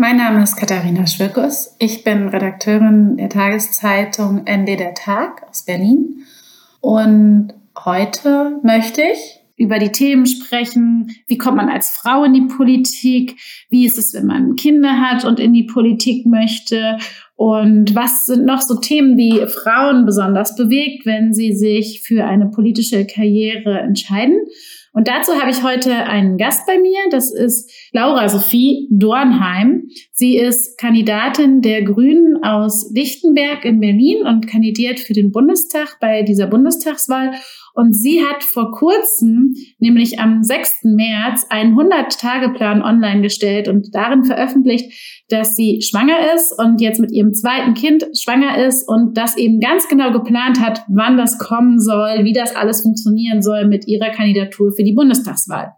Mein Name ist Katharina Schwirkus. Ich bin Redakteurin der Tageszeitung ND der Tag aus Berlin. Und heute möchte ich über die Themen sprechen, wie kommt man als Frau in die Politik, wie ist es, wenn man Kinder hat und in die Politik möchte und was sind noch so Themen, die Frauen besonders bewegt, wenn sie sich für eine politische Karriere entscheiden. Und dazu habe ich heute einen Gast bei mir. Das ist Laura Sophie Dornheim. Sie ist Kandidatin der Grünen aus Lichtenberg in Berlin und kandidiert für den Bundestag bei dieser Bundestagswahl. Und sie hat vor kurzem, nämlich am 6. März, einen 100-Tage-Plan online gestellt und darin veröffentlicht, dass sie schwanger ist und jetzt mit ihrem zweiten Kind schwanger ist und das eben ganz genau geplant hat, wann das kommen soll, wie das alles funktionieren soll mit ihrer Kandidatur für die Bundestagswahl.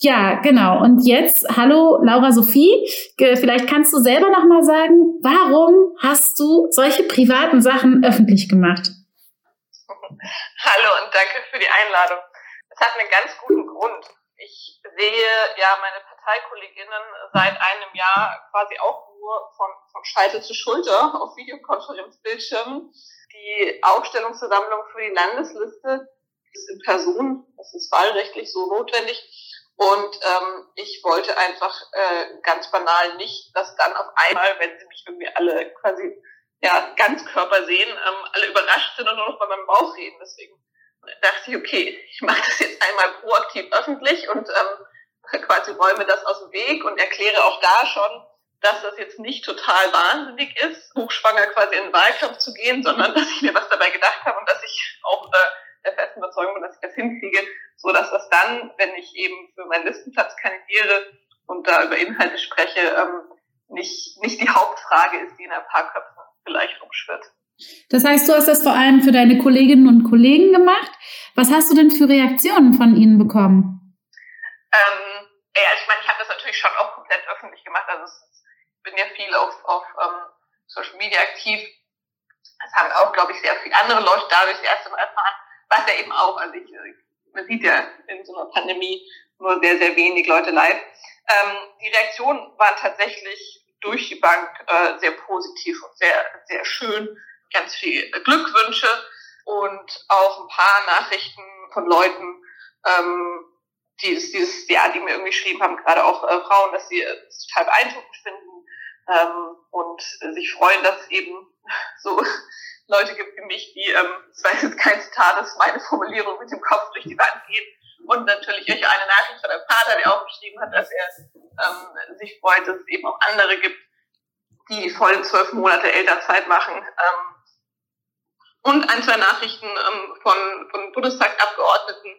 Ja, genau. Und jetzt, hallo Laura Sophie, vielleicht kannst du selber noch mal sagen, warum hast du solche privaten Sachen öffentlich gemacht? Hallo und danke für die Einladung. Es hat einen ganz guten Grund. Ich sehe ja meine Parteikolleginnen seit einem Jahr quasi auch nur von, von Scheitel zu Schulter auf Videokonferenzbildschirmen. Die Aufstellungsversammlung für die Landesliste ist in Person, das ist wahlrechtlich so notwendig. Und ähm, ich wollte einfach äh, ganz banal nicht, dass dann auf einmal, wenn sie mich irgendwie alle quasi ja, Ganzkörper sehen, ähm, alle überrascht sind und nur noch bei meinem Bauch reden. Deswegen dachte ich, okay, ich mache das jetzt einmal proaktiv öffentlich und ähm, quasi räume das aus dem Weg und erkläre auch da schon, dass das jetzt nicht total wahnsinnig ist, hochschwanger quasi in den Wahlkampf zu gehen, sondern dass ich mir was dabei gedacht habe und dass ich auch äh, der festen Überzeugung bin, dass ich das hinkriege, so dass das dann, wenn ich eben für meinen Listenplatz kandidiere und da über Inhalte spreche, ähm, nicht, nicht die Hauptfrage ist, die in ein paar Köpfen vielleicht umschwirrt. Das heißt, du hast das vor allem für deine Kolleginnen und Kollegen gemacht. Was hast du denn für Reaktionen von ihnen bekommen? Ähm, ja, ich meine, ich habe das natürlich schon auch komplett öffentlich gemacht. Also ich bin ja viel auf, auf ähm, Social Media aktiv. Das haben auch, glaube ich, sehr viele andere Leute dadurch das erste Mal erfahren. Was ja eben auch, also ich, man sieht ja in so einer Pandemie nur sehr, sehr wenig Leute live. Ähm, die Reaktionen waren tatsächlich durch die Bank äh, sehr positiv und sehr, sehr schön. Ganz viel Glückwünsche und auch ein paar Nachrichten von Leuten, ähm, die, dieses, ja, die mir irgendwie geschrieben haben, gerade auch äh, Frauen, dass sie es total beeindruckend finden ähm, und sich freuen, dass eben so Leute gibt wie mich, die, ähm, das war jetzt kein Zitat, das ist meine Formulierung mit dem Kopf durch die Wand gehen. Und natürlich euch eine Nachricht von einem Vater, der auch geschrieben hat, dass er ähm, sich freut, dass es eben auch andere gibt, die vollen zwölf Monate Elternzeit machen. Ähm, und ein, zwei Nachrichten ähm, von, von Bundestagsabgeordneten,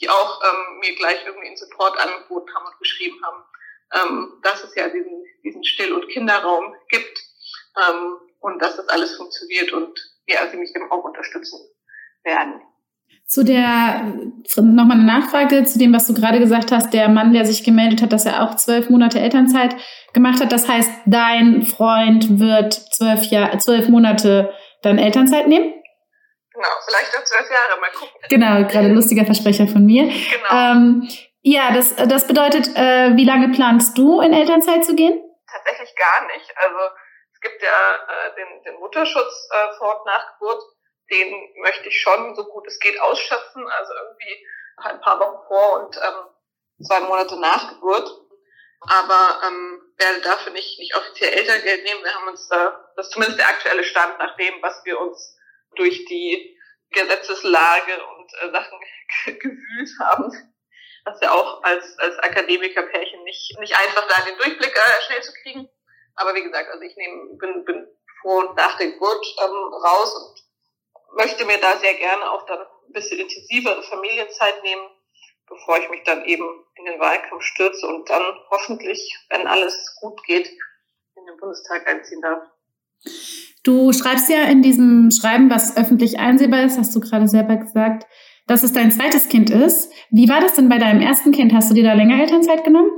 die auch ähm, mir gleich irgendwie in Support angeboten haben und geschrieben haben, ähm, dass es ja diesen, diesen Still- und Kinderraum gibt ähm, und dass das alles funktioniert und ja, sie mich eben auch unterstützen werden. Zu der, nochmal eine Nachfrage zu dem, was du gerade gesagt hast, der Mann, der sich gemeldet hat, dass er auch zwölf Monate Elternzeit gemacht hat. Das heißt, dein Freund wird zwölf, Jahr, zwölf Monate dann Elternzeit nehmen? Genau, vielleicht auch zwölf Jahre, mal gucken. Genau, gerade lustiger Versprecher von mir. Genau. Ähm, ja, das, das bedeutet, äh, wie lange planst du in Elternzeit zu gehen? Tatsächlich gar nicht. Also es gibt ja äh, den, den Mutterschutz äh, vor und nach Geburt den möchte ich schon so gut es geht ausschöpfen, also irgendwie ein paar Wochen vor und ähm, zwei Monate nach Geburt. Aber ähm, werde dafür nicht, nicht offiziell Elterngeld nehmen. Wir haben uns da, das ist zumindest der aktuelle Stand nach dem, was wir uns durch die Gesetzeslage und äh, Sachen gewühlt haben. Was ja auch als, als Akademikerpärchen nicht, nicht einfach da den Durchblick äh, schnell zu kriegen. Aber wie gesagt, also ich nehme, bin, bin vor und nach der Geburt ähm, raus und möchte mir da sehr gerne auch dann ein bisschen intensivere Familienzeit nehmen, bevor ich mich dann eben in den Wahlkampf stürze und dann hoffentlich, wenn alles gut geht, in den Bundestag einziehen darf. Du schreibst ja in diesem Schreiben, was öffentlich einsehbar ist, hast du gerade selber gesagt, dass es dein zweites Kind ist. Wie war das denn bei deinem ersten Kind? Hast du dir da länger Elternzeit genommen?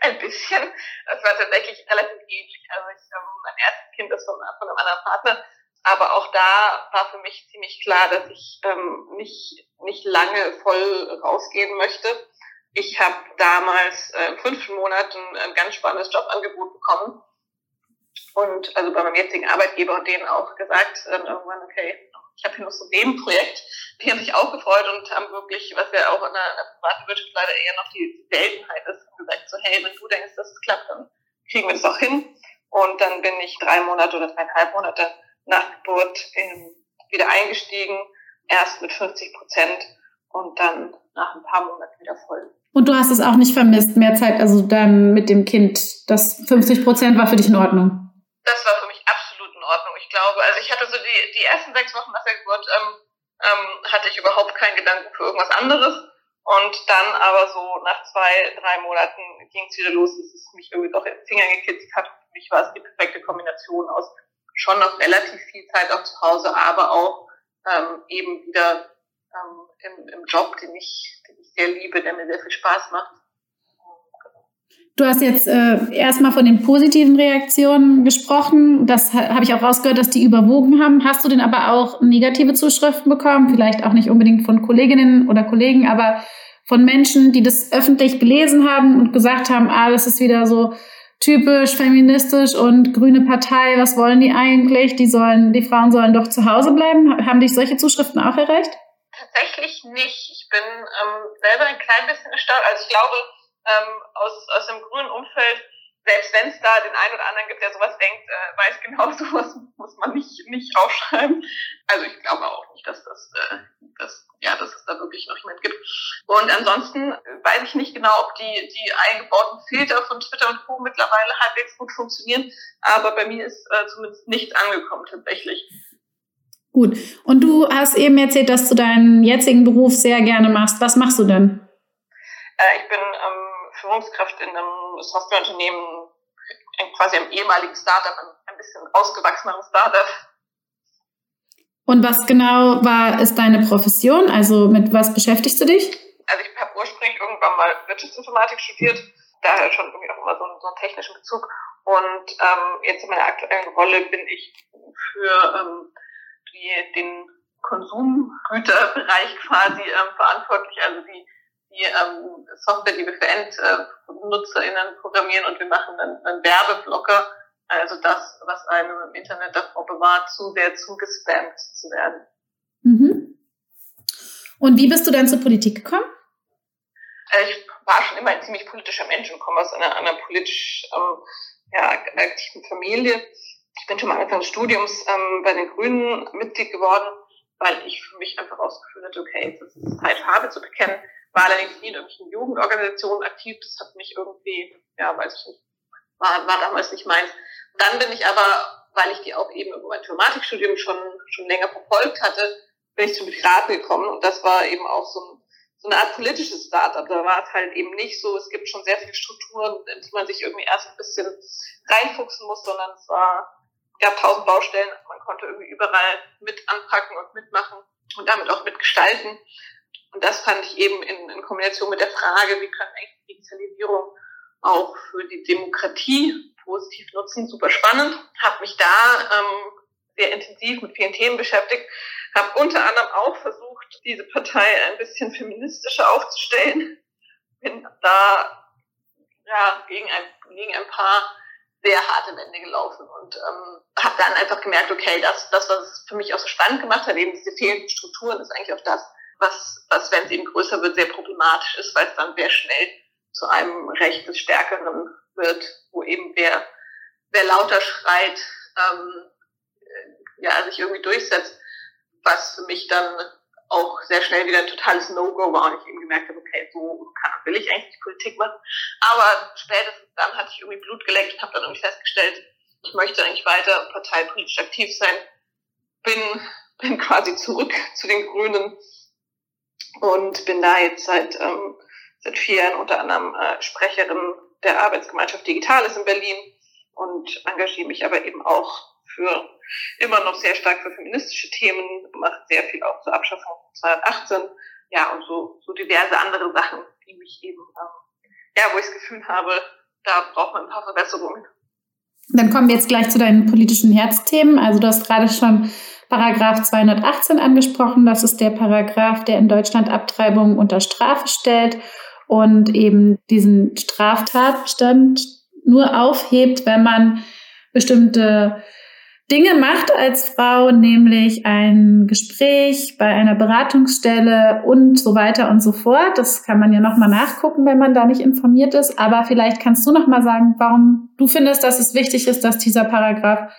Ein bisschen. Das war tatsächlich relativ ähnlich. Also ich, ähm, mein erstes Kind ist von, von einem anderen Partner aber auch da war für mich ziemlich klar, dass ich ähm, nicht, nicht lange voll rausgehen möchte. ich habe damals äh, im fünften Monat ein, ganz spannendes Jobangebot bekommen und also bei meinem jetzigen Arbeitgeber und denen auch gesagt, dann irgendwann, okay, ich habe hier noch so ein Nebenprojekt, die haben sich auch gefreut und haben wirklich, was ja auch in der, in der privaten Wirtschaft leider eher noch die Seltenheit ist, gesagt so, hey, wenn du denkst, dass es klappt, dann kriegen wir das auch hin. Und dann bin ich drei Monate oder dreieinhalb Monate nach Geburt in, wieder eingestiegen, erst mit 50 Prozent und dann nach ein paar Monaten wieder voll. Und du hast es auch nicht vermisst, mehr Zeit, also dann mit dem Kind. Das 50 Prozent war für dich in Ordnung? Das war für mich absolut in Ordnung. Ich glaube, also ich hatte so die, die ersten sechs Wochen nach der Geburt, ähm, ähm, hatte ich überhaupt keinen Gedanken für irgendwas anderes. Und dann aber so nach zwei, drei Monaten ging es wieder los, dass es mich irgendwie doch in den Finger gekitzelt hat. Für mich war es die perfekte Kombination aus schon noch relativ viel Zeit auch zu Hause, aber auch ähm, eben wieder ähm, im, im Job, den ich, den ich sehr liebe, der mir sehr viel Spaß macht. Du hast jetzt äh, erstmal von den positiven Reaktionen gesprochen. Das ha habe ich auch rausgehört, dass die überwogen haben. Hast du denn aber auch negative Zuschriften bekommen? Vielleicht auch nicht unbedingt von Kolleginnen oder Kollegen, aber von Menschen, die das öffentlich gelesen haben und gesagt haben, ah, das ist wieder so typisch feministisch und grüne Partei, was wollen die eigentlich? Die sollen, die Frauen sollen doch zu Hause bleiben. Haben dich solche Zuschriften auch erreicht? Tatsächlich nicht. Ich bin ähm, selber ein klein bisschen erstaunt. Also ich glaube, ähm, aus, aus dem grünen Umfeld, selbst wenn es da den einen oder anderen gibt, der sowas denkt, äh, weiß genau, sowas muss man nicht, nicht aufschreiben. Also ich glaube auch nicht, dass das, äh, dass, ja, dass es da wirklich noch jemand gibt. Und ansonsten weiß ich nicht genau, ob die, die eingebauten Filter von Twitter und Co. mittlerweile halbwegs gut funktionieren, aber bei mir ist äh, zumindest nichts angekommen tatsächlich. Gut. Und du hast eben erzählt, dass du deinen jetzigen Beruf sehr gerne machst. Was machst du denn? Äh, ich bin ähm, Führungskraft in einem Softwareunternehmen, quasi einem ehemaligen Startup, ein bisschen ausgewachseneren Startup. Und was genau war, ist deine Profession? Also mit was beschäftigst du dich? Also ich habe ursprünglich irgendwann mal Wirtschaftsinformatik studiert, daher schon irgendwie auch immer so einen, so einen technischen Bezug. Und ähm, jetzt in meiner aktuellen Rolle bin ich für ähm, die, den Konsumgüterbereich quasi ähm, verantwortlich, also die die ähm, Software, die wir für EndnutzerInnen programmieren und wir machen dann einen Werbeblocker, also das, was einem im Internet davor bewahrt, zu sehr zugespammt zu werden. Mhm. Und wie bist du dann zur Politik gekommen? Äh, ich war schon immer ein ziemlich politischer Mensch und komme aus einer, einer politisch ähm, ja, aktiven Familie. Ich bin schon mal Anfang des Studiums ähm, bei den Grünen Mitglied geworden, weil ich für mich einfach ausgeführt hatte, okay, es ist Zeit, Farbe zu bekennen war allerdings nie in irgendwelchen Jugendorganisationen aktiv. Das hat mich irgendwie, ja, weiß ich nicht, war, war damals nicht meins. Dann bin ich aber, weil ich die auch eben über mein Informatikstudium schon, schon länger verfolgt hatte, bin ich zum Piraten gekommen und das war eben auch so, ein, so eine Art politisches Startup. Da war es halt eben nicht so, es gibt schon sehr viele Strukturen, in die man sich irgendwie erst ein bisschen reinfuchsen muss, sondern es war, gab tausend Baustellen, man konnte irgendwie überall mit anpacken und mitmachen und damit auch mitgestalten. Und das fand ich eben in, in Kombination mit der Frage, wie kann eigentlich Digitalisierung auch für die Demokratie positiv nutzen, super spannend. Habe mich da ähm, sehr intensiv mit vielen Themen beschäftigt. Habe unter anderem auch versucht, diese Partei ein bisschen feministischer aufzustellen. Bin da ja, gegen, ein, gegen ein paar sehr harte Wände gelaufen und ähm, habe dann einfach gemerkt, okay, das, das, was es für mich auch so spannend gemacht hat, eben diese fehlenden Strukturen, ist eigentlich auch das, was, was wenn es eben größer wird, sehr problematisch ist, weil es dann sehr schnell zu einem Recht des Stärkeren wird, wo eben wer, wer lauter schreit, ähm, ja, sich irgendwie durchsetzt, was für mich dann auch sehr schnell wieder ein totales No-Go war und ich eben gemerkt habe, okay, so kann, will ich eigentlich Politik machen. Aber spätestens dann hatte ich irgendwie Blut geleckt und habe dann irgendwie festgestellt, ich möchte eigentlich weiter parteipolitisch aktiv sein. Bin, bin quasi zurück zu den Grünen und bin da jetzt seit, ähm, seit vier Jahren unter anderem äh, Sprecherin der Arbeitsgemeinschaft Digitales in Berlin und engagiere mich aber eben auch für immer noch sehr stark für feministische Themen, mache sehr viel auch zur Abschaffung 2018, ja, und so, so diverse andere Sachen, die mich eben, ähm, ja, wo ich das Gefühl habe, da braucht man ein paar Verbesserungen. Dann kommen wir jetzt gleich zu deinen politischen Herzthemen. Also du hast gerade schon Paragraph 218 angesprochen. Das ist der Paragraph, der in Deutschland Abtreibungen unter Strafe stellt. und eben diesen Straftatbestand nur aufhebt, wenn man bestimmte Dinge macht als Frau, nämlich ein Gespräch bei einer Beratungsstelle und so weiter und so fort. Das kann man ja nochmal nachgucken, wenn man da nicht informiert ist. Aber vielleicht kannst du nochmal sagen, warum du findest, dass es wichtig ist, dass dieser Paragraph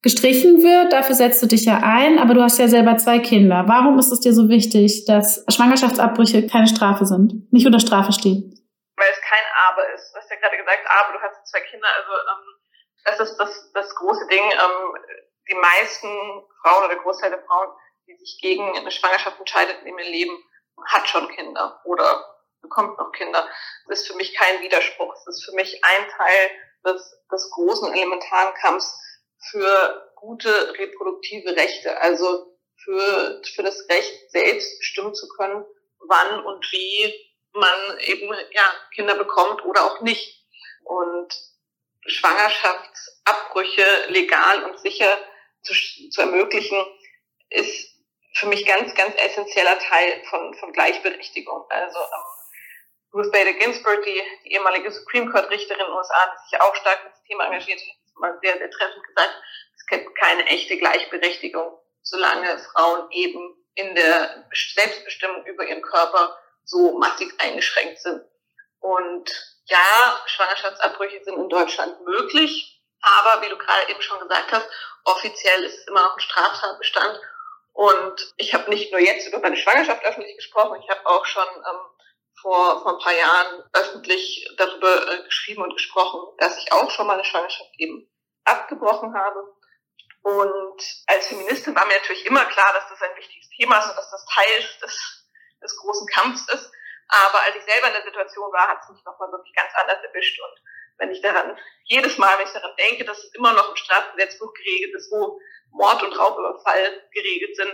gestrichen wird. Dafür setzt du dich ja ein, aber du hast ja selber zwei Kinder. Warum ist es dir so wichtig, dass Schwangerschaftsabbrüche keine Strafe sind, nicht unter Strafe stehen? Weil es kein Aber ist. Du hast ja gerade gesagt, Aber, du hast zwei Kinder, also ähm das ist das, das große Ding. Ähm, die meisten Frauen oder der Großteil der Frauen, die sich gegen eine Schwangerschaft entscheidet in ihrem Leben, hat schon Kinder oder bekommt noch Kinder. Das ist für mich kein Widerspruch. Das ist für mich ein Teil des, des großen elementaren Kampfs für gute reproduktive Rechte. Also für, für das Recht, selbst bestimmen zu können, wann und wie man eben ja, Kinder bekommt oder auch nicht. Und Schwangerschaftsabbrüche legal und sicher zu, zu ermöglichen, ist für mich ganz, ganz essentieller Teil von, von Gleichberechtigung. Also ähm, Ruth Bader Ginsburg, die, die ehemalige Supreme Court Richterin in den USA, hat sich auch stark für das Thema engagiert, hat mal sehr, sehr treffend gesagt, es gibt keine echte Gleichberechtigung, solange Frauen eben in der Selbstbestimmung über ihren Körper so massiv eingeschränkt sind. Und ja, Schwangerschaftsabbrüche sind in Deutschland möglich, aber wie du gerade eben schon gesagt hast, offiziell ist es immer noch ein Straftatbestand. Und ich habe nicht nur jetzt über meine Schwangerschaft öffentlich gesprochen, ich habe auch schon ähm, vor, vor ein paar Jahren öffentlich darüber äh, geschrieben und gesprochen, dass ich auch schon mal eine Schwangerschaft eben abgebrochen habe. Und als Feministin war mir natürlich immer klar, dass das ein wichtiges Thema ist und dass das Teil des, des großen Kampfs ist. Aber als ich selber in der Situation war, hat es mich nochmal wirklich ganz anders erwischt. Und wenn ich daran, jedes Mal, wenn ich daran denke, dass es immer noch im Strafgesetzbuch geregelt ist, wo Mord und Raubüberfall geregelt sind,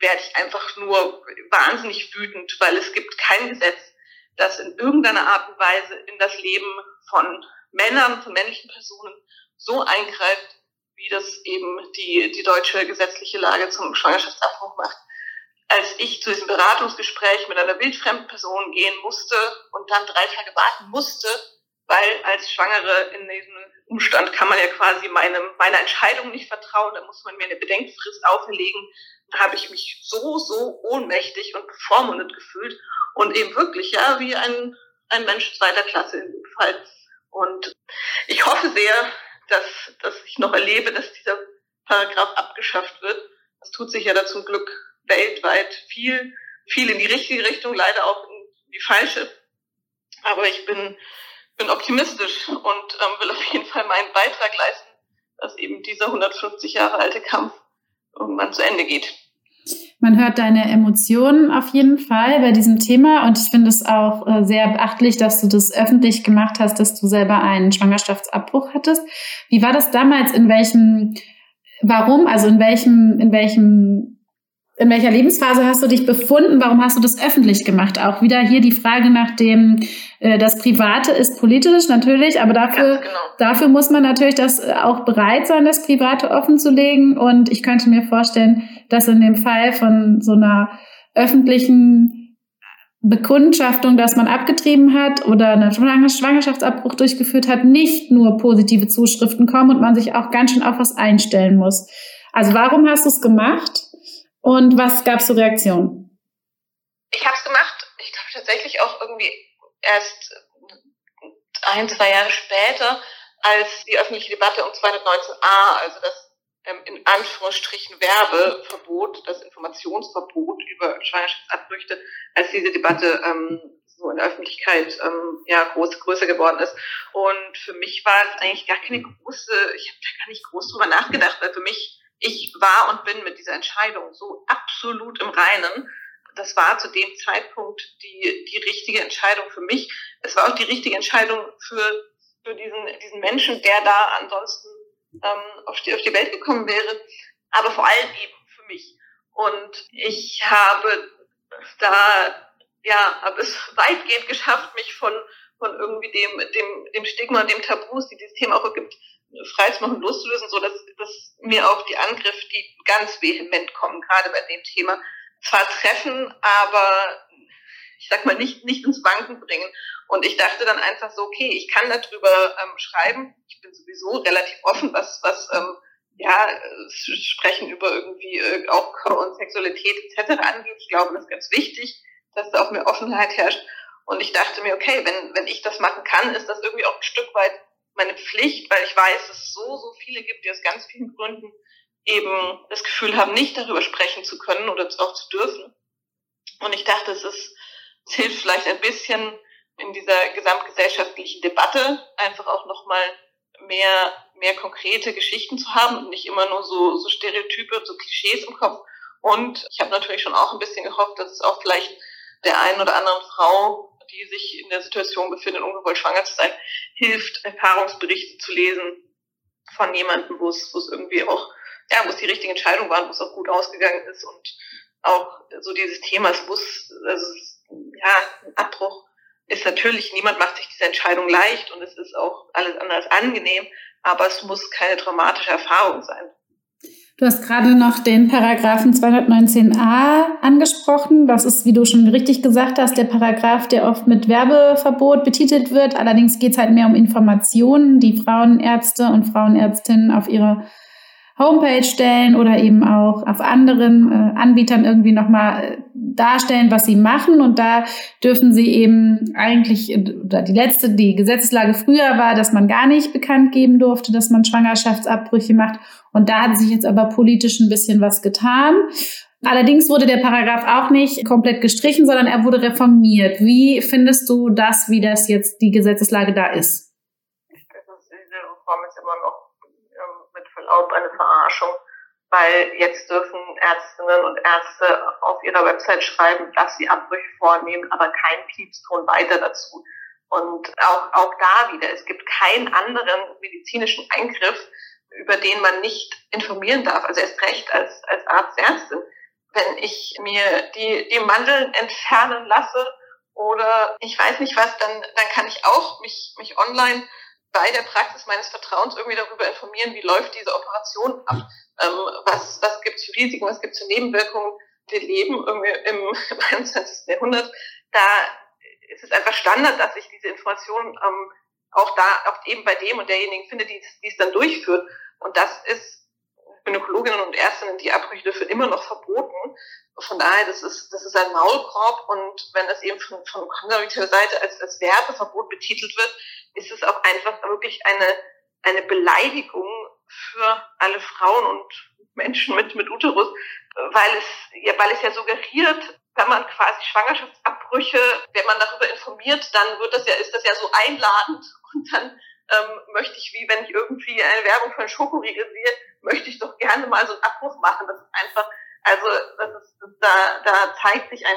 werde ich einfach nur wahnsinnig wütend, weil es gibt kein Gesetz, das in irgendeiner Art und Weise in das Leben von Männern, von männlichen Personen so eingreift, wie das eben die, die deutsche gesetzliche Lage zum Schwangerschaftsabbruch macht als ich zu diesem Beratungsgespräch mit einer wildfremden Person gehen musste und dann drei Tage warten musste, weil als Schwangere in diesem Umstand kann man ja quasi meinem, meiner Entscheidung nicht vertrauen, da muss man mir eine Bedenkfrist auferlegen. Da habe ich mich so, so ohnmächtig und bevormundet gefühlt und eben wirklich, ja, wie ein, ein Mensch zweiter Klasse in dem Fall. Und ich hoffe sehr, dass, dass ich noch erlebe, dass dieser Paragraph abgeschafft wird. Das tut sich ja da zum Glück weltweit viel, viel in die richtige Richtung, leider auch in die falsche. Aber ich bin, bin optimistisch und ähm, will auf jeden Fall meinen Beitrag leisten, dass eben dieser 150 Jahre alte Kampf irgendwann zu Ende geht. Man hört deine Emotionen auf jeden Fall bei diesem Thema und ich finde es auch äh, sehr beachtlich, dass du das öffentlich gemacht hast, dass du selber einen Schwangerschaftsabbruch hattest. Wie war das damals? In welchem, warum, also in welchem, in welchem in welcher Lebensphase hast du dich befunden? Warum hast du das öffentlich gemacht? Auch wieder hier die Frage nach dem, äh, das Private ist politisch natürlich, aber dafür, genau. dafür muss man natürlich das äh, auch bereit sein, das Private offen zu legen. Und ich könnte mir vorstellen, dass in dem Fall von so einer öffentlichen Bekundschaftung, dass man abgetrieben hat oder einen Schwangerschaftsabbruch durchgeführt hat, nicht nur positive Zuschriften kommen und man sich auch ganz schön auf was einstellen muss. Also warum hast du es gemacht? Und was gab es für Reaktionen? Ich habe es gemacht, ich glaube tatsächlich auch irgendwie erst ein, zwei Jahre später, als die öffentliche Debatte um 219a, also das ähm, in Anführungsstrichen Werbeverbot, das Informationsverbot über Schwangerschaftsabbrüche, als diese Debatte ähm, so in der Öffentlichkeit ähm, ja groß, größer geworden ist. Und für mich war es eigentlich gar keine große, ich habe da gar nicht groß drüber nachgedacht, weil für mich ich war und bin mit dieser Entscheidung so absolut im Reinen. Das war zu dem Zeitpunkt die, die richtige Entscheidung für mich. Es war auch die richtige Entscheidung für, für diesen, diesen Menschen, der da ansonsten ähm, auf, die, auf die Welt gekommen wäre, aber vor allem eben für mich. Und ich habe da, ja, habe es weitgehend geschafft, mich von, von irgendwie dem, dem, dem Stigma und dem Tabus, die dieses Thema auch gibt, freizumachen, loszulösen, so dass, dass mir auch die Angriffe, die ganz vehement kommen, gerade bei dem Thema, zwar treffen, aber ich sag mal, nicht, nicht ins Wanken bringen. Und ich dachte dann einfach so, okay, ich kann darüber ähm, schreiben. Ich bin sowieso relativ offen, was, was ähm, ja, sprechen über irgendwie äh, auch Körper und Sexualität etc. angeht. Ich glaube, das ist ganz wichtig, dass da auch mehr Offenheit herrscht. Und ich dachte mir, okay, wenn, wenn ich das machen kann, ist das irgendwie auch ein Stück weit meine Pflicht, weil ich weiß, dass es so, so viele gibt, die aus ganz vielen Gründen eben das Gefühl haben, nicht darüber sprechen zu können oder auch zu dürfen. Und ich dachte, es ist, es hilft vielleicht ein bisschen in dieser gesamtgesellschaftlichen Debatte einfach auch nochmal mehr, mehr konkrete Geschichten zu haben und nicht immer nur so, so Stereotype, so Klischees im Kopf. Und ich habe natürlich schon auch ein bisschen gehofft, dass es auch vielleicht der einen oder anderen Frau die sich in der Situation befindet, ungewollt schwanger zu sein, hilft, Erfahrungsberichte zu lesen von jemandem, wo es, irgendwie auch, ja, wo es die richtigen Entscheidungen waren, wo es auch gut ausgegangen ist und auch so dieses Thema, es muss, also, ja, ein Abbruch ist natürlich, niemand macht sich diese Entscheidung leicht und es ist auch alles anders angenehm, aber es muss keine traumatische Erfahrung sein. Du hast gerade noch den Paragraphen 219a angesprochen. Das ist, wie du schon richtig gesagt hast, der Paragraph, der oft mit Werbeverbot betitelt wird. Allerdings geht es halt mehr um Informationen, die Frauenärzte und Frauenärztinnen auf ihre Homepage stellen oder eben auch auf anderen äh, Anbietern irgendwie nochmal äh, darstellen, was sie machen. Und da dürfen sie eben eigentlich, oder die letzte, die Gesetzeslage früher war, dass man gar nicht bekannt geben durfte, dass man Schwangerschaftsabbrüche macht. Und da hat sich jetzt aber politisch ein bisschen was getan. Allerdings wurde der Paragraph auch nicht komplett gestrichen, sondern er wurde reformiert. Wie findest du das, wie das jetzt die Gesetzeslage da ist? Ich finde, diese Reform ist immer noch Verlaub eine Verarschung, weil jetzt dürfen Ärztinnen und Ärzte auf ihrer Website schreiben, dass sie Abbrüche vornehmen, aber kein Piepston weiter dazu. Und auch, auch da wieder, es gibt keinen anderen medizinischen Eingriff, über den man nicht informieren darf. Also erst recht als, als Arzt, Ärztin. Wenn ich mir die, die Mandeln entfernen lasse oder ich weiß nicht was, dann, dann kann ich auch mich, mich online bei der Praxis meines Vertrauens irgendwie darüber informieren, wie läuft diese Operation ab, ähm, was, was gibt es für Risiken, was gibt es für Nebenwirkungen. Wir leben irgendwie im 21. Jahrhundert. Da ist es einfach Standard, dass ich diese Informationen ähm, auch da, auch eben bei dem und derjenigen finde, die, es dann durchführt. Und das ist Gynäkologinnen und Ärztinnen, die Abbrüche dürfen immer noch verboten. Von daher, das ist, das ist ein Maulkorb und wenn das eben von, von konservativer Seite als, als Werbeverbot betitelt wird, ist es auch einfach wirklich eine, eine Beleidigung für alle Frauen und Menschen mit, mit Uterus, weil es, ja, weil es ja suggeriert, wenn man quasi Schwangerschaftsabbrüche, wenn man darüber informiert, dann wird das ja, ist das ja so einladend und dann ähm, möchte ich, wie wenn ich irgendwie eine Werbung für einen Schokoriegel sehe, möchte ich doch gerne mal so einen Abbruch machen. Das ist einfach, also das ist, da, da zeigt sich ein,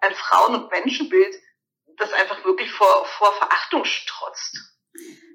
ein Frauen- und Menschenbild, das einfach wirklich vor, vor Verachtung strotzt.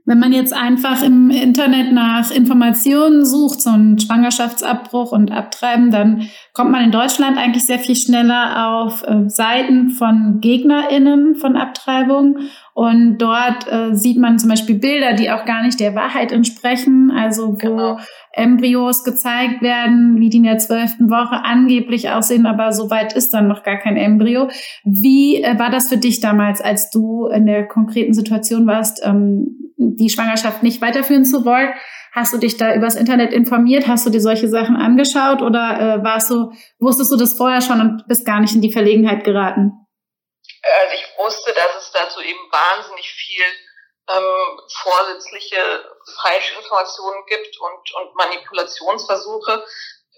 Wenn man jetzt einfach im Internet nach Informationen sucht, so einen Schwangerschaftsabbruch und Abtreiben, dann kommt man in Deutschland eigentlich sehr viel schneller auf äh, Seiten von GegnerInnen von Abtreibung. Und dort äh, sieht man zum Beispiel Bilder, die auch gar nicht der Wahrheit entsprechen, also wo genau. Embryos gezeigt werden, wie die in der zwölften Woche angeblich aussehen, aber soweit ist dann noch gar kein Embryo. Wie äh, war das für dich damals, als du in der konkreten Situation warst, ähm, die Schwangerschaft nicht weiterführen zu wollen? Hast du dich da übers Internet informiert? Hast du dir solche Sachen angeschaut oder äh, warst du, wusstest du das vorher schon und bist gar nicht in die Verlegenheit geraten? Also ich wusste, dass es dazu eben wahnsinnig viel ähm, vorsätzliche Falschinformationen gibt und, und Manipulationsversuche.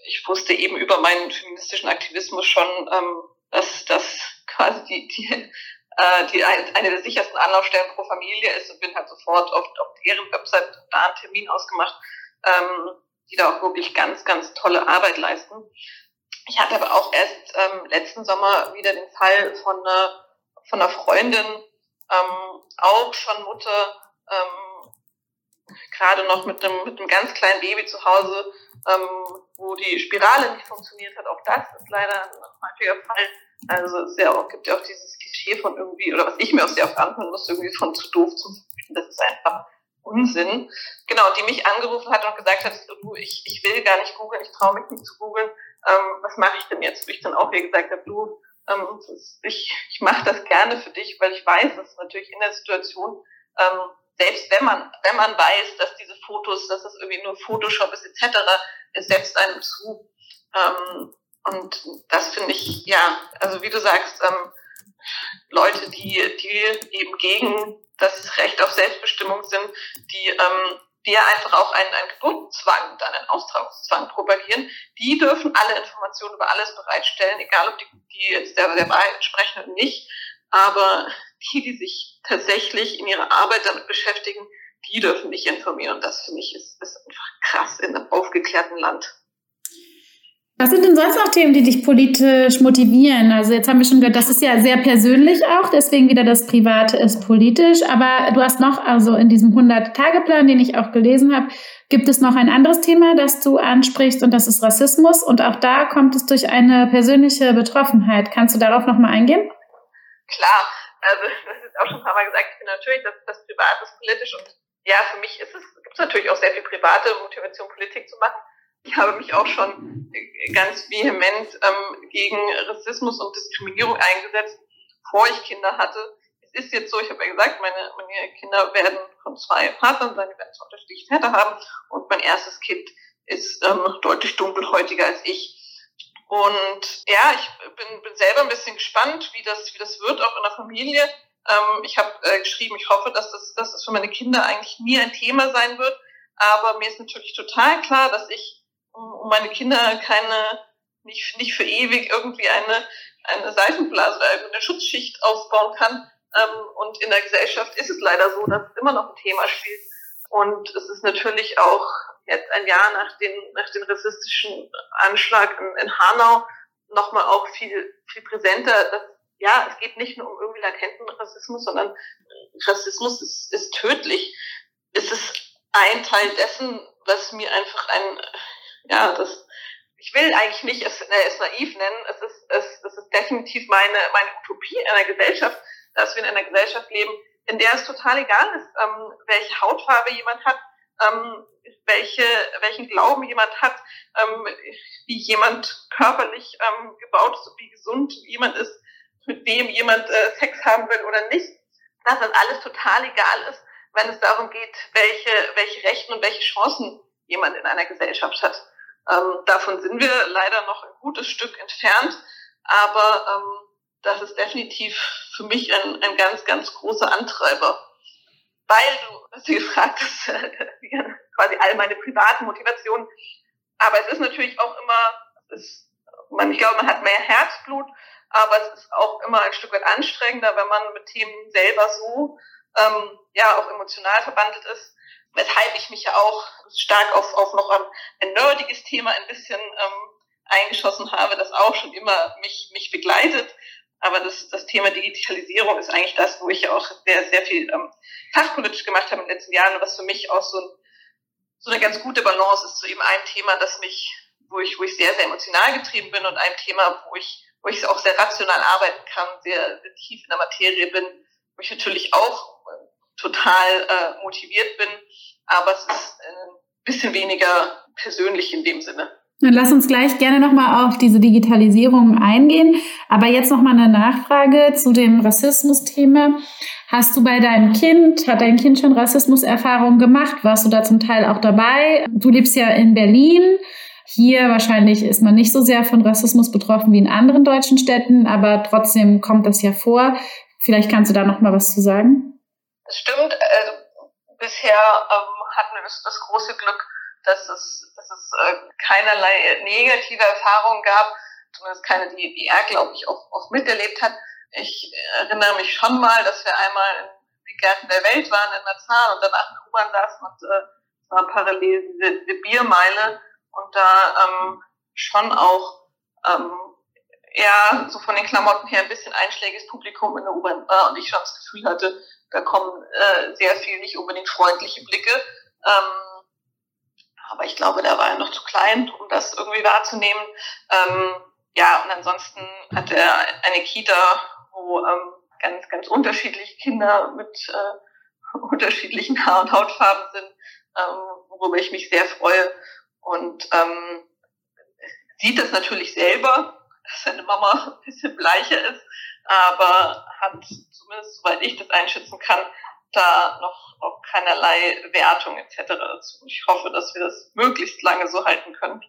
Ich wusste eben über meinen feministischen Aktivismus schon, ähm, dass das quasi die, die, äh, die eine, der sichersten Anlaufstellen pro Familie ist und bin halt sofort auf, auf deren Website da einen Termin ausgemacht, ähm, die da auch wirklich ganz, ganz tolle Arbeit leisten. Ich hatte aber auch erst ähm, letzten Sommer wieder den Fall von einer, von einer Freundin, ähm, auch schon Mutter, ähm, gerade noch mit einem, mit einem ganz kleinen Baby zu Hause, ähm, wo die Spirale nicht funktioniert hat. Auch das ist leider ein häufiger Fall. Also es ja auch, gibt ja auch dieses Klischee von irgendwie, oder was ich mir auch sehr oft anhören muss, irgendwie von zu doof zum Flüchten. Das ist einfach Unsinn. Genau, die mich angerufen hat und gesagt hat, du, ich, ich will gar nicht googeln, ich traue mich nicht zu googeln. Ähm, was mache ich denn jetzt? Wo ich dann auch hier gesagt habe, du, Ähm, ich ich mache das gerne für dich, weil ich weiß, dass natürlich in der Situation, ähm, selbst wenn man, wenn man weiß, dass diese Fotos, dass das irgendwie nur Photoshop ist etc., es setzt einem zu. Ähm, und das finde ich, ja, also wie du sagst, ähm, Leute, die, die eben gegen das Recht auf Selbstbestimmung sind, die, ähm, die einfach auch einen, einen Geburtszwang und einen Austragungszwang propagieren, die dürfen alle Informationen über alles bereitstellen, egal ob die, die jetzt der, der Wahrheit entsprechen oder nicht. Aber die, die sich tatsächlich in ihrer Arbeit damit beschäftigen, die dürfen nicht informieren. Und das finde ich ist, ist einfach krass in einem aufgeklärten Land. Was sind denn sonst noch Themen, die dich politisch motivieren? Also jetzt haben wir schon gehört, das ist ja sehr persönlich auch, deswegen wieder das Private ist politisch. Aber du hast noch, also in diesem 100-Tage-Plan, den ich auch gelesen habe, gibt es noch ein anderes Thema, das du ansprichst und das ist Rassismus. Und auch da kommt es durch eine persönliche Betroffenheit. Kannst du darauf nochmal eingehen? Klar, also das ist auch schon ein paar Mal gesagt, ich bin natürlich, das, das Private ist politisch und ja, für mich ist es, gibt es natürlich auch sehr viel private Motivation, Politik zu machen ich habe mich auch schon ganz vehement ähm, gegen Rassismus und Diskriminierung eingesetzt, bevor ich Kinder hatte. Es ist jetzt so, ich habe ja gesagt, meine, meine Kinder werden von zwei Partnern sein, die werden zwei unterschiedliche Väter haben und mein erstes Kind ist ähm, deutlich dunkelhäutiger als ich. Und ja, ich bin, bin selber ein bisschen gespannt, wie das, wie das wird, auch in der Familie. Ähm, ich habe äh, geschrieben, ich hoffe, dass das, dass das für meine Kinder eigentlich nie ein Thema sein wird. Aber mir ist natürlich total klar, dass ich um meine Kinder keine, nicht, nicht für ewig irgendwie eine, eine Seifenblase oder eine Schutzschicht aufbauen kann. Ähm, und in der Gesellschaft ist es leider so, dass es immer noch ein Thema spielt. Und es ist natürlich auch jetzt ein Jahr nach, den, nach dem rassistischen Anschlag in, in Hanau nochmal auch viel, viel präsenter. Dass, ja, es geht nicht nur um irgendwie latenten Rassismus, sondern Rassismus ist, ist tödlich. Es ist ein Teil dessen, was mir einfach ein, ja, das, ich will eigentlich nicht es, äh, es naiv nennen. Es ist, es, es ist definitiv meine, meine Utopie in einer Gesellschaft, dass wir in einer Gesellschaft leben, in der es total egal ist, ähm, welche Hautfarbe jemand hat, ähm, welche, welchen Glauben jemand hat, ähm, wie jemand körperlich ähm, gebaut ist, wie gesund jemand ist, mit wem jemand äh, Sex haben will oder nicht. Dass das alles total egal ist, wenn es darum geht, welche, welche Rechten und welche Chancen jemand in einer Gesellschaft hat. Ähm, davon sind wir leider noch ein gutes Stück entfernt, aber ähm, das ist definitiv für mich ein, ein ganz, ganz großer Antreiber. Weil du hast du gefragt hast, quasi all meine privaten Motivationen. Aber es ist natürlich auch immer, es ist, man, ich glaube, man hat mehr Herzblut, aber es ist auch immer ein Stück weit anstrengender, wenn man mit Themen selber so ähm, ja auch emotional verbandelt ist weshalb ich mich ja auch stark auf, auf noch ein, ein nerdiges Thema ein bisschen ähm, eingeschossen habe, das auch schon immer mich, mich begleitet. Aber das, das Thema Digitalisierung ist eigentlich das, wo ich ja auch sehr, sehr viel ähm, fachpolitisch gemacht habe in den letzten Jahren was für mich auch so, ein, so eine ganz gute Balance ist zu eben einem Thema, das mich, wo ich, wo ich sehr, sehr emotional getrieben bin und einem Thema, wo ich, wo ich auch sehr rational arbeiten kann, sehr, sehr tief in der Materie bin, wo ich natürlich auch total äh, motiviert bin, aber es ist ein bisschen weniger persönlich in dem Sinne. Dann lass uns gleich gerne nochmal auf diese Digitalisierung eingehen. Aber jetzt nochmal eine Nachfrage zu dem Rassismus-Thema. Hast du bei deinem Kind, hat dein Kind schon Rassismuserfahrungen gemacht? Warst du da zum Teil auch dabei? Du lebst ja in Berlin. Hier wahrscheinlich ist man nicht so sehr von Rassismus betroffen wie in anderen deutschen Städten, aber trotzdem kommt das ja vor. Vielleicht kannst du da nochmal was zu sagen? Das stimmt. Also bisher ähm, hatten wir das, große Glück, dass es, dass es äh, keinerlei negative Erfahrungen gab, zumindest keine, die, die er, glaube ich, auch, auch miterlebt hat. Ich erinnere mich schon mal, dass wir einmal in den Gärten der Welt waren in Marzahn und danach in U-Bahn saßen und äh, es war parallel diese, diese Biermeile und da ähm, schon auch ähm, ja, so von den Klamotten her ein bisschen einschlägiges Publikum in der U-Bahn war und ich schon das Gefühl hatte, da kommen äh, sehr viel nicht unbedingt freundliche Blicke. Ähm, aber ich glaube, da war er noch zu klein, um das irgendwie wahrzunehmen. Ähm, ja, und ansonsten hat er eine Kita, wo ähm, ganz, ganz unterschiedliche Kinder mit äh, unterschiedlichen Haar- und Hautfarben sind, ähm, worüber ich mich sehr freue. Und ähm, sieht das natürlich selber, dass seine Mama ein bisschen bleicher ist, aber hat zumindest, soweit ich das einschätzen kann, da noch, noch keinerlei Wertung etc. dazu. Ich hoffe, dass wir das möglichst lange so halten können.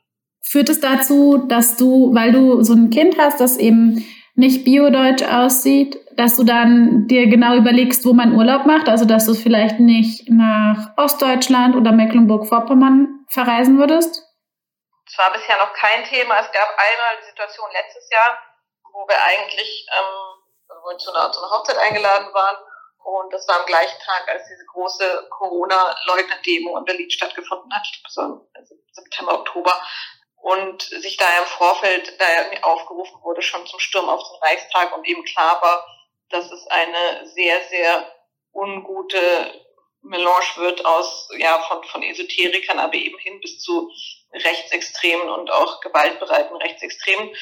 Führt es dazu, dass du, weil du so ein Kind hast, das eben nicht biodeutsch aussieht, dass du dann dir genau überlegst, wo man Urlaub macht, also dass du vielleicht nicht nach Ostdeutschland oder Mecklenburg-Vorpommern verreisen würdest? Es war bisher noch kein Thema. Es gab einmal die Situation letztes Jahr, wo wir eigentlich ähm, wo wir zu einer, zu einer Hochzeit eingeladen waren und das war am gleichen Tag, als diese große Corona-Leugner-Demo in Berlin stattgefunden hat, so September, Oktober. Und sich da im Vorfeld da aufgerufen wurde, schon zum Sturm auf den Reichstag und eben klar war, dass es eine sehr, sehr ungute Melange wird aus, ja, von, von Esoterikern, aber eben hin bis zu Rechtsextremen und auch gewaltbereiten Rechtsextremen.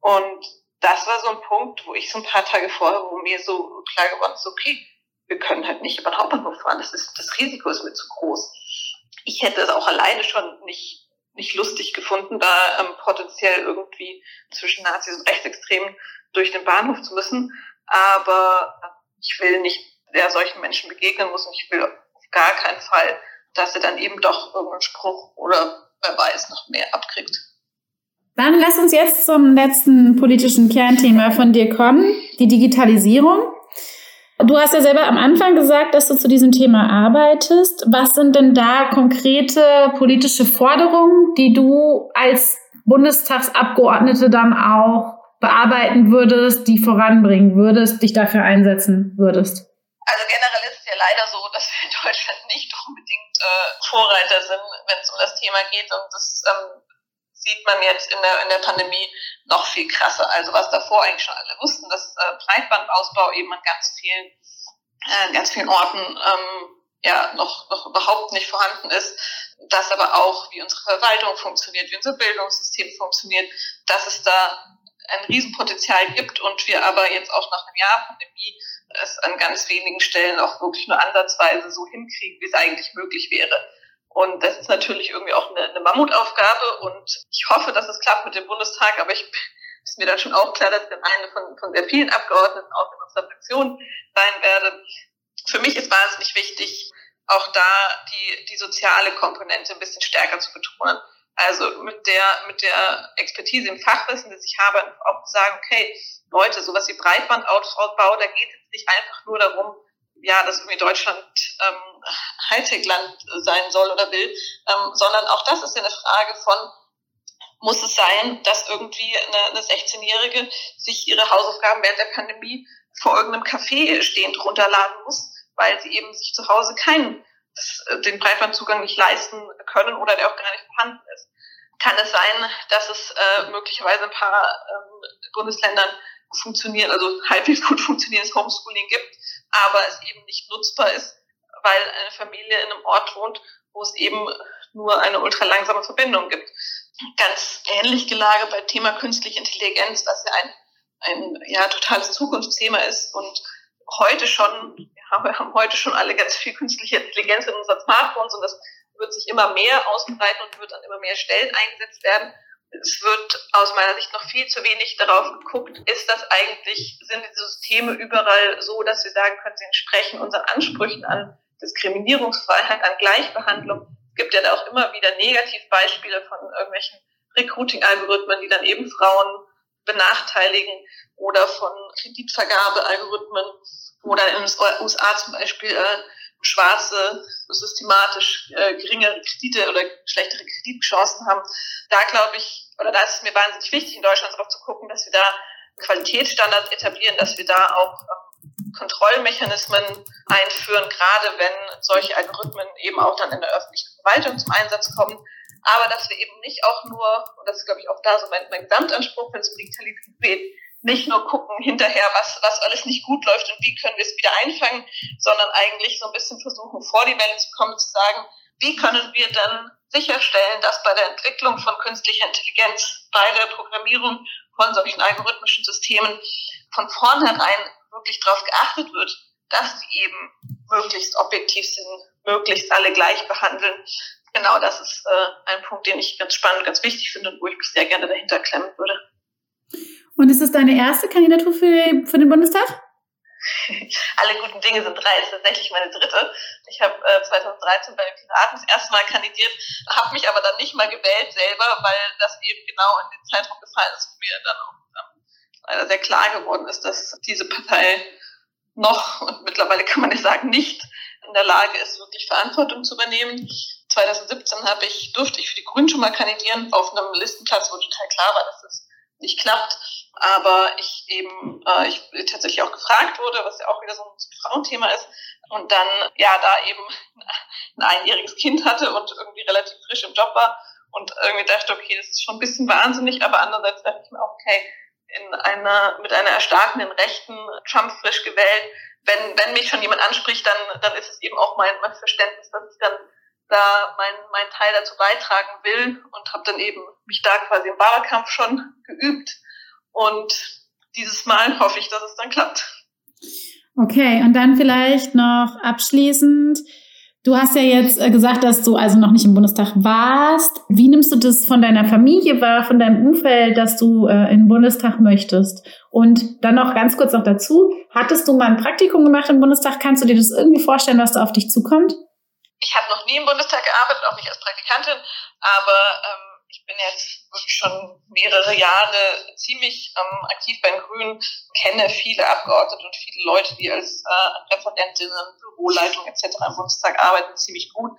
Und das war so ein Punkt, wo ich so ein paar Tage vorher, wo mir so klar geworden ist, okay, wir können halt nicht über den Hauptbahnhof fahren. Das, ist, das Risiko ist mir zu groß. Ich hätte es auch alleine schon nicht, nicht lustig gefunden, da ähm, potenziell irgendwie zwischen Nazis und Rechtsextremen durch den Bahnhof zu müssen. Aber ich will nicht der solchen Menschen begegnen muss und ich will auf gar keinen Fall, dass er dann eben doch irgendeinen Spruch oder wer weiß noch mehr abkriegt. Dann lass uns jetzt zum letzten politischen Kernthema von dir kommen, die Digitalisierung. Du hast ja selber am Anfang gesagt, dass du zu diesem Thema arbeitest. Was sind denn da konkrete politische Forderungen, die du als Bundestagsabgeordnete dann auch bearbeiten würdest, die voranbringen würdest, dich dafür einsetzen würdest? Also generell ist es ja leider so, dass wir in Deutschland nicht unbedingt äh, Vorreiter sind, wenn es um das Thema geht. Und das ähm, sieht man jetzt in der, in der Pandemie noch viel krasser. Also was davor eigentlich schon alle wussten, dass äh, Breitbandausbau eben an ganz vielen, äh, ganz vielen Orten ähm, ja noch, noch überhaupt nicht vorhanden ist, dass aber auch, wie unsere Verwaltung funktioniert, wie unser Bildungssystem funktioniert, dass es da ein Riesenpotenzial gibt und wir aber jetzt auch nach einem Jahr Pandemie es an ganz wenigen Stellen auch wirklich nur ansatzweise so hinkriegen, wie es eigentlich möglich wäre. Und das ist natürlich irgendwie auch eine, eine Mammutaufgabe und ich hoffe, dass es klappt mit dem Bundestag, aber ich ist mir dann schon auch klar, dass ich dann eine von, von sehr vielen Abgeordneten auch in unserer Fraktion sein werde. Für mich ist wahnsinnig wichtig, auch da die, die soziale Komponente ein bisschen stärker zu betonen. Also mit der, mit der Expertise im Fachwissen, das ich habe, auch zu sagen, okay, Leute, sowas wie Breitbandausbau, da geht es nicht einfach nur darum, ja, dass irgendwie Deutschland ähm, Hightech-Land sein soll oder will, ähm, sondern auch das ist ja eine Frage von, muss es sein, dass irgendwie eine, eine 16-Jährige sich ihre Hausaufgaben während der Pandemie vor irgendeinem Café stehend runterladen muss, weil sie eben sich zu Hause keinen äh, den Breitbandzugang nicht leisten können oder der auch gar nicht vorhanden ist. Kann es sein, dass es äh, möglicherweise ein paar ähm, Bundesländern funktionieren, also halbwegs gut funktionierendes Homeschooling gibt, aber es eben nicht nutzbar ist, weil eine Familie in einem Ort wohnt, wo es eben nur eine ultralangsame Verbindung gibt. Ganz ähnlich gelagert bei Thema künstliche Intelligenz, was ja ein, ein ja, totales Zukunftsthema ist und heute schon, ja, wir haben heute schon alle ganz viel künstliche Intelligenz in unseren Smartphones und das wird sich immer mehr ausbreiten und wird an immer mehr Stellen eingesetzt werden es wird aus meiner Sicht noch viel zu wenig darauf geguckt, ist das eigentlich, sind diese Systeme überall so, dass wir sagen können, sie entsprechen unseren Ansprüchen an Diskriminierungsfreiheit, an Gleichbehandlung. Es gibt ja da auch immer wieder Negativbeispiele von irgendwelchen Recruiting-Algorithmen, die dann eben Frauen benachteiligen oder von Kreditvergabealgorithmen, wo dann in den USA zum Beispiel äh, Schwarze systematisch äh, geringere Kredite oder schlechtere Kreditchancen haben. Da glaube ich, oder da ist es mir wahnsinnig wichtig, in Deutschland darauf zu gucken, dass wir da Qualitätsstandards etablieren, dass wir da auch ähm, Kontrollmechanismen einführen, gerade wenn solche Algorithmen eben auch dann in der öffentlichen Verwaltung zum Einsatz kommen. Aber dass wir eben nicht auch nur, und das ist glaube ich auch da so mein, mein Gesamtanspruch, wenn es um Digitalisierung geht, nicht nur gucken hinterher, was, was alles nicht gut läuft und wie können wir es wieder einfangen, sondern eigentlich so ein bisschen versuchen, vor die Welle zu kommen, zu sagen, wie können wir dann sicherstellen, dass bei der Entwicklung von künstlicher Intelligenz, bei der Programmierung von solchen algorithmischen Systemen von vornherein wirklich darauf geachtet wird, dass sie eben möglichst objektiv sind, möglichst alle gleich behandeln. Genau das ist äh, ein Punkt, den ich ganz spannend, ganz wichtig finde und wo ich mich sehr gerne dahinter klemmen würde. Und ist es deine erste Kandidatur für, für den Bundestag? Alle guten Dinge sind drei, ist tatsächlich meine dritte. Ich habe äh, 2013 bei den Piraten das erste Mal kandidiert, habe mich aber dann nicht mal gewählt selber, weil das eben genau in den Zeitraum gefallen ist, wo mir dann auch sehr klar geworden ist, dass diese Partei noch und mittlerweile kann man nicht sagen, nicht in der Lage ist, wirklich Verantwortung zu übernehmen. 2017 habe ich, durfte ich für die Grünen schon mal kandidieren auf einem Listenplatz, wo total klar war, dass das nicht klappt. Aber ich eben, äh, ich tatsächlich auch gefragt wurde, was ja auch wieder so ein Frauenthema ist. Und dann, ja, da eben ein einjähriges Kind hatte und irgendwie relativ frisch im Job war und irgendwie dachte, okay, das ist schon ein bisschen wahnsinnig, aber andererseits dachte ich mir auch, okay, in einer, mit einer erstarkenden Rechten, Trump frisch gewählt, wenn, wenn mich schon jemand anspricht, dann, dann ist es eben auch mein, mein Verständnis, dass ich dann da mein, mein Teil dazu beitragen will und habe dann eben mich da quasi im Wahlkampf schon geübt. Und dieses Mal hoffe ich, dass es dann klappt. Okay, und dann vielleicht noch abschließend. Du hast ja jetzt äh, gesagt, dass du also noch nicht im Bundestag warst. Wie nimmst du das von deiner Familie wahr, von deinem Umfeld, dass du äh, in den Bundestag möchtest? Und dann noch ganz kurz noch dazu, hattest du mal ein Praktikum gemacht im Bundestag? Kannst du dir das irgendwie vorstellen, was da auf dich zukommt? ich habe noch nie im Bundestag gearbeitet, auch nicht als Praktikantin, aber ähm, ich bin jetzt wirklich schon mehrere Jahre ziemlich ähm, aktiv bei den Grünen, kenne viele Abgeordnete und viele Leute, die als äh, Referentinnen, Büroleitung etc. im Bundestag arbeiten, ziemlich gut,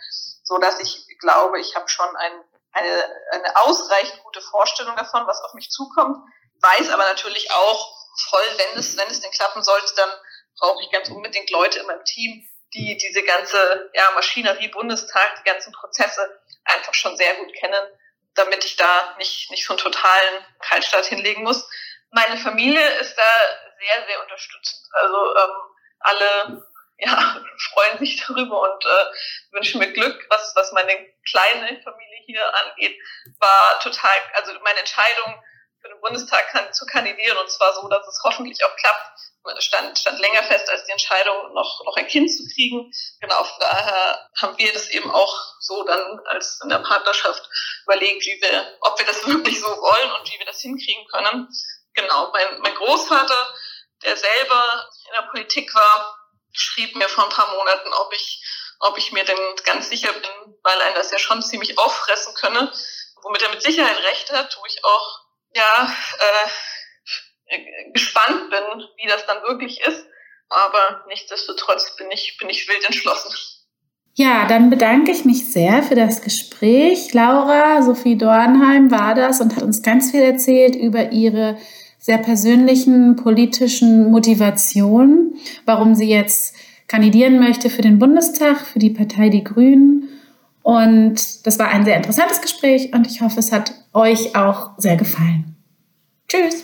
so dass ich glaube, ich habe schon ein, eine, eine ausreichend gute Vorstellung davon, was auf mich zukommt, weiß aber natürlich auch voll, wenn es, wenn es denn klappen sollte, dann brauche ich ganz unbedingt Leute in meinem Team, die diese ganze ja, Maschinerie Bundestag, die ganzen Prozesse einfach schon sehr gut kennen, damit ich da nicht, nicht so einen totalen Kaltstart hinlegen muss. Meine Familie ist da sehr, sehr unterstützend. Also ähm, alle ja, freuen sich darüber und äh, wünschen mir Glück, was, was meine kleine Familie hier angeht. War total, also meine Entscheidung für den Bundestag kann, zu kandidieren und zwar so, dass es hoffentlich auch klappt, stand, stand länger fest als die Entscheidung, noch, noch ein Kind zu kriegen. Genau, von daher haben wir das eben auch so dann als in der Partnerschaft überlegt, wie wir, ob wir das wirklich so wollen und wie wir das hinkriegen können. Genau, mein, mein Großvater, der selber in der Politik war, schrieb mir vor ein paar Monaten, ob ich, ob ich mir denn ganz sicher bin, weil einen das ja schon ziemlich auffressen könne, womit er mit Sicherheit recht hat, wo ich auch, ja, äh, gespannt bin, wie das dann wirklich ist. Aber nichtsdestotrotz bin ich, bin ich wild entschlossen. Ja, dann bedanke ich mich sehr für das Gespräch. Laura, Sophie Dornheim war das und hat uns ganz viel erzählt über ihre sehr persönlichen politischen Motivationen, warum sie jetzt kandidieren möchte für den Bundestag, für die Partei Die Grünen. Und das war ein sehr interessantes Gespräch und ich hoffe, es hat euch auch sehr gefallen. Tschüss.